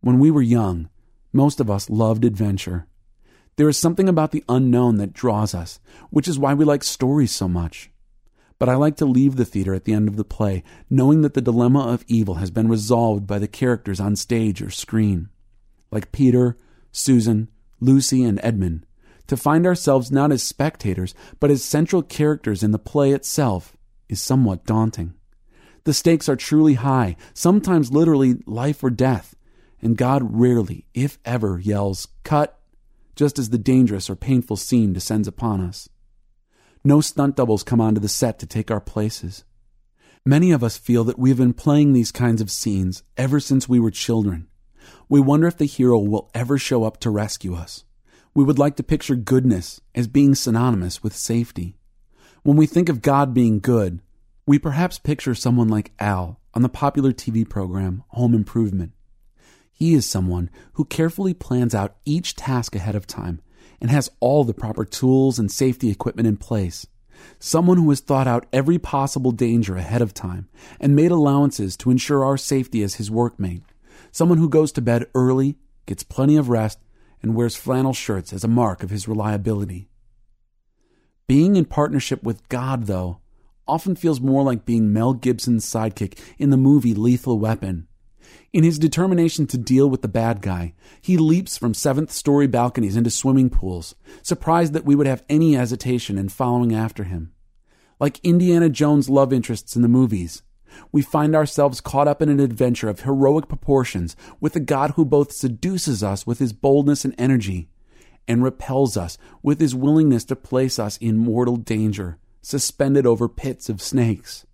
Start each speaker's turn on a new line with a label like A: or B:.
A: When we were young, most of us loved adventure. There is something about the unknown that draws us, which is why we like stories so much. But I like to leave the theater at the end of the play knowing that the dilemma of evil has been resolved by the characters on stage or screen. Like Peter, Susan, Lucy, and Edmund, to find ourselves not as spectators, but as central characters in the play itself is somewhat daunting. The stakes are truly high, sometimes literally life or death, and God rarely, if ever, yells, Cut, just as the dangerous or painful scene descends upon us. No stunt doubles come onto the set to take our places. Many of us feel that we have been playing these kinds of scenes ever since we were children. We wonder if the hero will ever show up to rescue us. We would like to picture goodness as being synonymous with safety. When we think of God being good, we perhaps picture someone like Al on the popular TV program Home Improvement. He is someone who carefully plans out each task ahead of time and has all the proper tools and safety equipment in place. Someone who has thought out every possible danger ahead of time and made allowances to ensure our safety as his workmate. Someone who goes to bed early, gets plenty of rest, and wears flannel shirts as a mark of his reliability. Being in partnership with God, though, often feels more like being Mel Gibson's sidekick in the movie Lethal Weapon. In his determination to deal with the bad guy, he leaps from seventh story balconies into swimming pools, surprised that we would have any hesitation in following after him. Like Indiana Jones' love interests in the movies, we find ourselves caught up in an adventure of heroic proportions with a God who both seduces us with his boldness and energy and repels us with his willingness to place us in mortal danger suspended over pits of snakes.